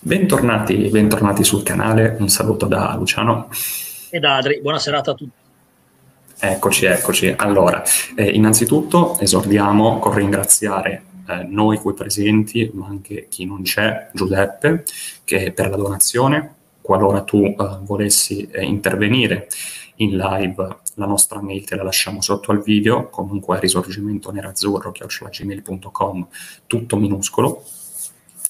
Bentornati, bentornati sul canale, un saluto da Luciano. E da Adri, buona serata a tutti. Eccoci, eccoci. Allora, eh, innanzitutto esordiamo con ringraziare eh, noi qui presenti, ma anche chi non c'è, Giuseppe, che per la donazione, qualora tu eh, volessi eh, intervenire in live, la nostra mail te la lasciamo sotto al video, comunque risorgimento nerazzurro, tutto minuscolo,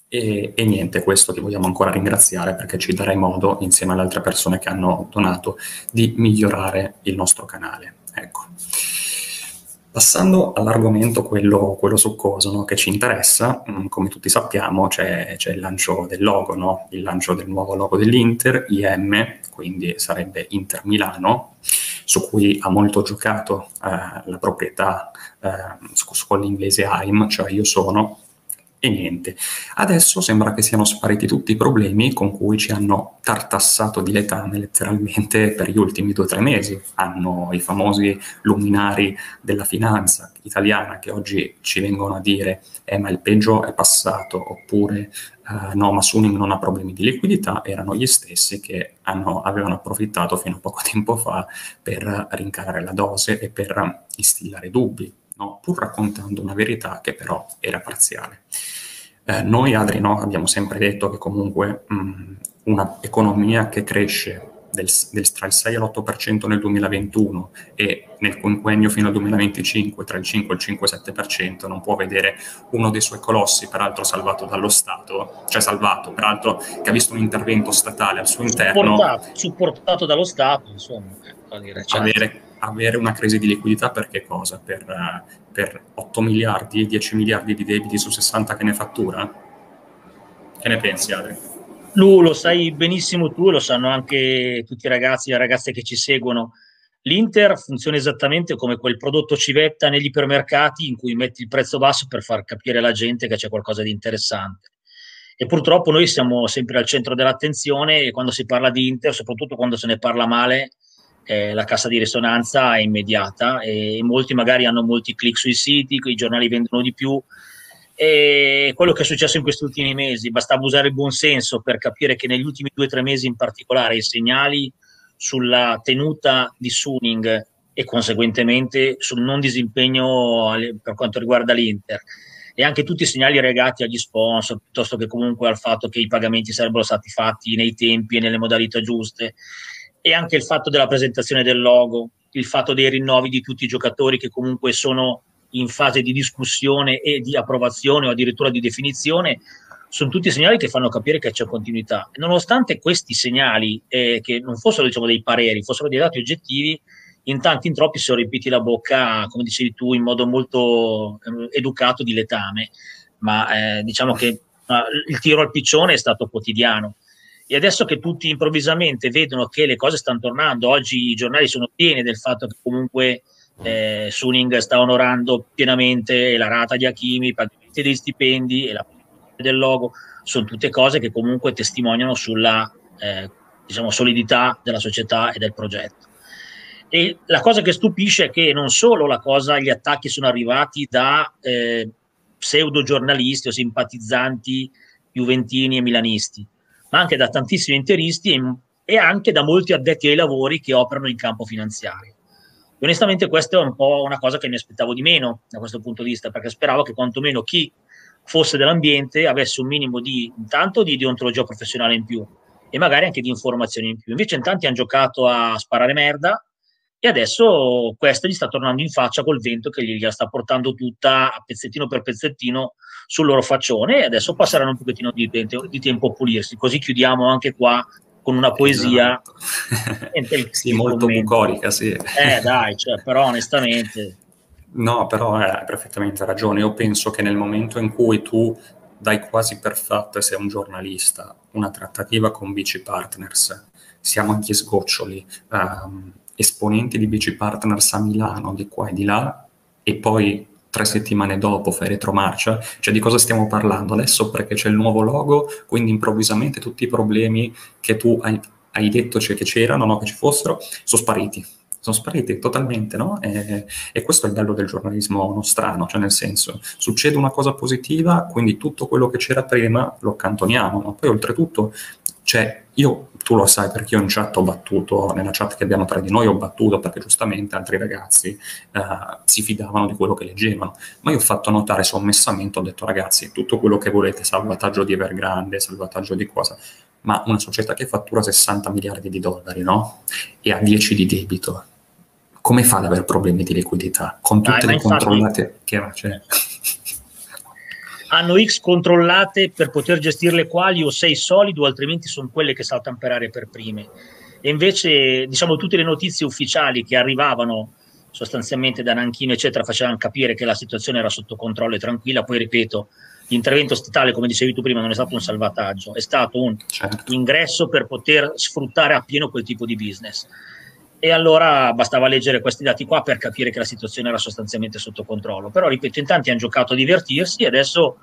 e, e, niente, questo ti vogliamo ancora ringraziare perché ci darai modo, insieme alle altre persone che hanno donato, di migliorare il nostro canale. Ecco. Passando all'argomento, quello, quello succoso, no, che ci interessa, mm, come tutti sappiamo c'è, c'è, il lancio del logo, no? il lancio del nuovo logo dell'Inter, IM, quindi sarebbe Inter Milano, su cui ha molto giocato eh, la proprietà eh, su, con l'inglese AIM, cioè io sono, e niente. Adesso sembra che siano spariti tutti i problemi con cui ci hanno tartassato di letame letteralmente per gli ultimi due o tre mesi. Hanno i famosi luminari della finanza italiana che oggi ci vengono a dire eh ma il peggio è passato oppure eh, no ma Suning non ha problemi di liquidità, erano gli stessi che hanno, avevano approfittato fino a poco tempo fa per rincarare la dose e per instillare dubbi no? pur raccontando una verità che però era parziale. Eh, noi Adri no, abbiamo sempre detto che comunque mh, una economia che cresce del, del, tra il 6 e l'8% nel 2021 e nel quinquennio fino al 2025 tra il 5 e il 5-7% non può vedere uno dei suoi colossi, peraltro salvato dallo Stato, cioè salvato, peraltro che ha visto un intervento statale al suo interno. Supportato, supportato dallo Stato, insomma. Certo. avere, avere una crisi di liquidità per che cosa? Per, per 8 miliardi, 10 miliardi di debiti su 60 che ne fattura? Che ne pensi, Adri? Lu, lo sai benissimo tu, lo sanno anche tutti i ragazzi e ragazze che ci seguono. L'Inter funziona esattamente come quel prodotto civetta negli ipermercati in cui metti il prezzo basso per far capire alla gente che c'è qualcosa di interessante. E purtroppo noi siamo sempre al centro dell'attenzione e quando si parla di Inter, soprattutto quando se ne parla male, eh, la cassa di risonanza è immediata e molti magari hanno molti click sui siti, i giornali vendono di più. E quello che è successo in questi ultimi mesi, bastava usare il buon senso per capire che negli ultimi due o tre mesi in particolare i segnali sulla tenuta di Suning e conseguentemente sul non disimpegno per quanto riguarda l'Inter e anche tutti i segnali legati agli sponsor piuttosto che comunque al fatto che i pagamenti sarebbero stati fatti nei tempi e nelle modalità giuste e anche il fatto della presentazione del logo, il fatto dei rinnovi di tutti i giocatori che comunque sono in fase di discussione e di approvazione o addirittura di definizione, sono tutti segnali che fanno capire che c'è continuità. Nonostante questi segnali, eh, che non fossero diciamo, dei pareri, fossero dei dati oggettivi, in tanti, in troppi si sono riempiti la bocca, come dicevi tu, in modo molto eh, educato di letame, ma eh, diciamo che il tiro al piccione è stato quotidiano. E adesso che tutti improvvisamente vedono che le cose stanno tornando, oggi i giornali sono pieni del fatto che comunque eh, Suning sta onorando pienamente la rata di Hakimi, i pagamenti degli stipendi e la del logo, sono tutte cose che comunque testimoniano sulla eh, diciamo, solidità della società e del progetto. E la cosa che stupisce è che non solo la cosa, gli attacchi sono arrivati da eh, pseudo giornalisti o simpatizzanti juventini e milanisti, ma anche da tantissimi interisti e, e anche da molti addetti ai lavori che operano in campo finanziario. E onestamente questa è un po' una cosa che mi aspettavo di meno da questo punto di vista, perché speravo che quantomeno chi fosse dell'ambiente avesse un minimo di, intanto di deontologia professionale in più e magari anche di informazioni in più. Invece in tanti hanno giocato a sparare merda e adesso questa gli sta tornando in faccia col vento che gliela sta portando tutta pezzettino per pezzettino sul loro faccione e adesso passeranno un pochettino di, di tempo a pulirsi. Così chiudiamo anche qua con una poesia esatto. sì, molto bucolica, sì. Eh dai, cioè, però onestamente... No, però hai perfettamente ragione. Io penso che nel momento in cui tu dai quasi per fatto sei un giornalista, una trattativa con BC Partners, siamo anche sgoccioli, um, esponenti di BC Partners a Milano, di qua e di là, e poi tre settimane dopo fai retromarcia, cioè di cosa stiamo parlando adesso perché c'è il nuovo logo, quindi improvvisamente tutti i problemi che tu hai, hai detto cioè, che c'erano, no, che ci fossero, sono spariti. sono spariti totalmente, no? E, e, questo è il bello del giornalismo nostrano, cioè nel senso, succede una cosa positiva, quindi tutto quello che c'era prima lo accantoniamo, ma poi oltretutto, cioè, io, tu lo sai perché io in chat ho battuto, nella chat che abbiamo tra di noi ho battuto perché giustamente altri ragazzi uh, si fidavano di quello che leggevano, ma io ho fatto notare sommessamente, ho detto ragazzi, tutto quello che volete, salvataggio di Evergrande, salvataggio di cosa, ma una società che fattura 60 miliardi di dollari, no? E ha 10 di debito, come fa ad avere problemi di liquidità? Con tutte Dai, le controllate infatti... che ha, cioè... hanno X controllate per poter gestirle quali o sei solido, altrimenti sono quelle che saltano per aria per prime. E invece, diciamo, tutte le notizie ufficiali che arrivavano sostanzialmente da Nanchino, eccetera, facevano capire che la situazione era sotto controllo e tranquilla. Poi, ripeto, l'intervento statale, come dicevi tu prima, non è stato un salvataggio, è stato un certo. ingresso per poter sfruttare appieno quel tipo di business. E allora bastava leggere questi dati qua per capire che la situazione era sostanzialmente sotto controllo. Però, ripeto, in tanti hanno giocato a divertirsi e adesso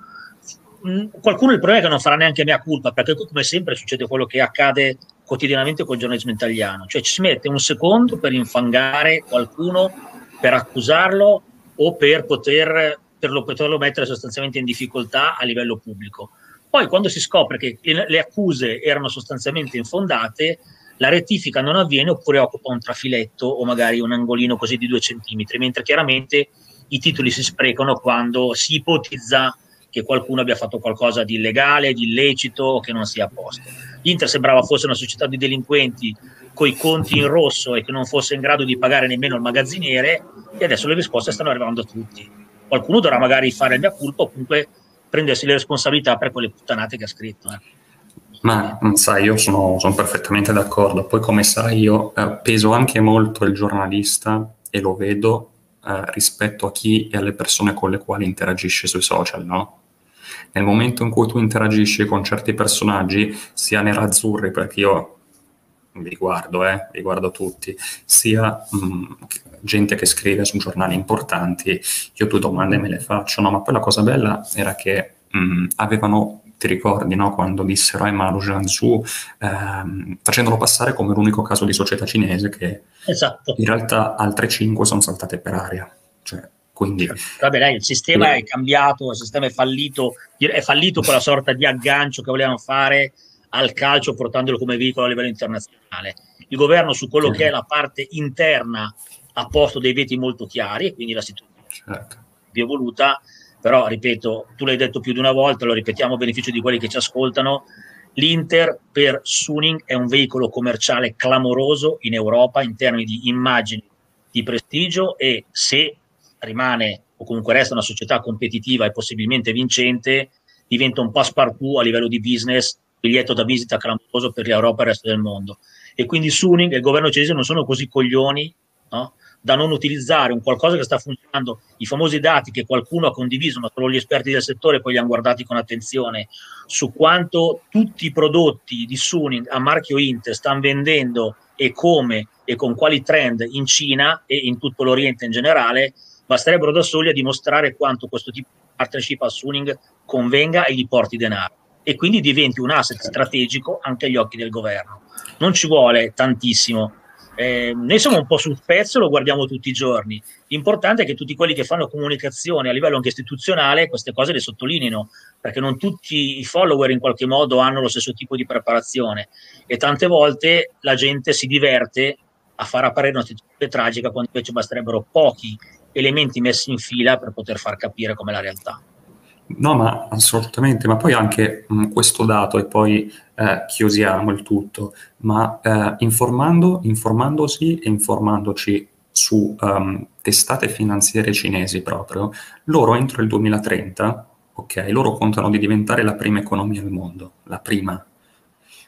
mh, mm, qualcuno il problema è che non farà neanche mia colpa, perché come sempre succede quello che accade quotidianamente col giornalismo italiano, cioè ci si mette un secondo per infangare qualcuno, per accusarlo o per poter per lo, poterlo mettere sostanzialmente in difficoltà a livello pubblico. Poi quando si scopre che le accuse erano sostanzialmente infondate, la rettifica non avviene oppure occupa un trafiletto o magari un angolino così di due centimetri, mentre chiaramente i titoli si sprecano quando si ipotizza che qualcuno abbia fatto qualcosa di illegale, di illecito o che non sia a posto. L'Inter sembrava fosse una società di delinquenti con i conti in rosso e che non fosse in grado di pagare nemmeno il magazziniere e adesso le risposte stanno arrivando a tutti qualcuno dovrà magari fare il mia colpa o comunque prendersi le responsabilità per quelle puttanate che ha scritto. Eh. Ma sai, io sono, sono, perfettamente d'accordo. Poi, come sai, io eh, peso anche molto il giornalista e lo vedo eh, rispetto a chi e alle persone con le quali interagisce sui social, no? Nel momento in cui tu interagisci con certi personaggi, sia nerazzurri, perché io vi guardo, eh, vi guardo tutti, sia mh, gente che scrive su giornali importanti, io due domande me le faccio, no? Ma poi la cosa bella era che mh, avevano ti ricordi no? quando dissero eh, ma Lu Jiangsu ehm, facendolo passare come l'unico caso di società cinese che esatto. in realtà altre cinque sono saltate per aria cioè, quindi, Vabbè, dai, il sistema eh, è cambiato, il sistema è fallito, è fallito quella sorta di aggancio che volevano fare al calcio portandolo come veicolo a livello internazionale. Il governo su quello certo. che è la parte interna ha posto dei veti molto chiari e quindi la situazione certo. è evoluta, però ripeto, tu l'hai detto più di una volta, lo ripetiamo a beneficio di quelli che ci ascoltano, l'Inter per Suning è un veicolo commerciale clamoroso in Europa in termini di immagini, di prestigio e se rimane o comunque resta una società competitiva e possibilmente vincente, diventa un passepartout a livello di business biglietto da visita clamoroso per l'Europa e il resto del mondo. E quindi Suning e il governo cinese non sono così coglioni no? Da non utilizzare un qualcosa che sta funzionando, i famosi dati che qualcuno ha condiviso, ma solo gli esperti del settore poi li hanno guardati con attenzione, su quanto tutti i prodotti di Suning a marchio Inter stanno vendendo e come e con quali trend in Cina e in tutto l'Oriente in generale, basterebbero da soli a dimostrare quanto questo tipo di partnership a Suning convenga e gli porti denaro e quindi diventi un asset strategico anche agli occhi del governo. Non ci vuole tantissimo. Eh, noi siamo un po' sul pezzo, lo guardiamo tutti i giorni. L'importante è che tutti quelli che fanno comunicazione a livello anche istituzionale queste cose le sottolineino, perché non tutti i follower in qualche modo hanno lo stesso tipo di preparazione e tante volte la gente si diverte a far apparire una situazione tragica quando invece basterebbero pochi elementi messi in fila per poter far capire com'è la realtà. No, ma assolutamente, ma poi anche mh, questo dato e poi eh, chiusiamo il tutto, ma eh, informando, informandosi e informandoci su um, testate finanziarie cinesi proprio, loro entro il 2030, ok, loro contano di diventare la prima economia al mondo, la prima.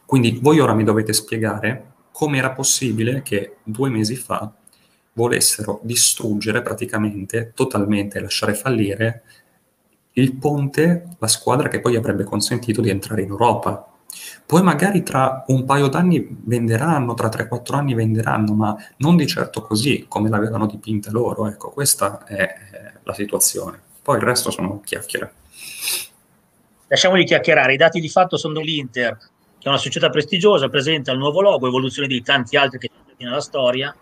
Quindi voi ora mi dovete spiegare come era possibile che due mesi fa volessero distruggere praticamente, totalmente, lasciare fallire il ponte, la squadra che poi avrebbe consentito di entrare in Europa. Poi magari tra un paio d'anni venderanno, tra 3-4 anni venderanno, ma non di certo così come l'avevano dipinta loro. Ecco, questa è la situazione. Poi il resto sono chiacchiere. Lasciamoli chiacchierare. I dati di fatto sono l'Inter, che è una società prestigiosa, presenta il nuovo logo, evoluzione di tanti altri che ci nella storia,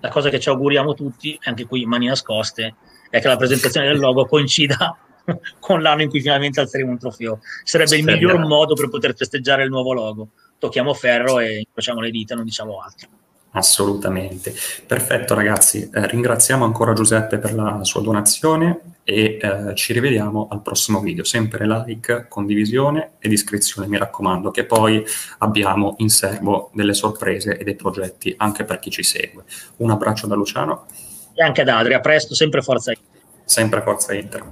la cosa che ci auguriamo tutti, anche qui mani nascoste, è che la presentazione del logo coincida con l'anno in cui finalmente alzeremo un trofeo. Sarebbe il miglior modo per poter festeggiare il nuovo logo. Tocchiamo ferro e incrociamo le dita, non diciamo altro. Assolutamente. Perfetto ragazzi, eh, ringraziamo ancora Giuseppe per la sua donazione e eh, ci rivediamo al prossimo video. Sempre like, condivisione ed iscrizione, mi raccomando, che poi abbiamo in serbo delle sorprese e dei progetti anche per chi ci segue. Un abbraccio da Luciano. E anche da Adria, a presto, sempre Forza Inter. Sempre Forza Inter.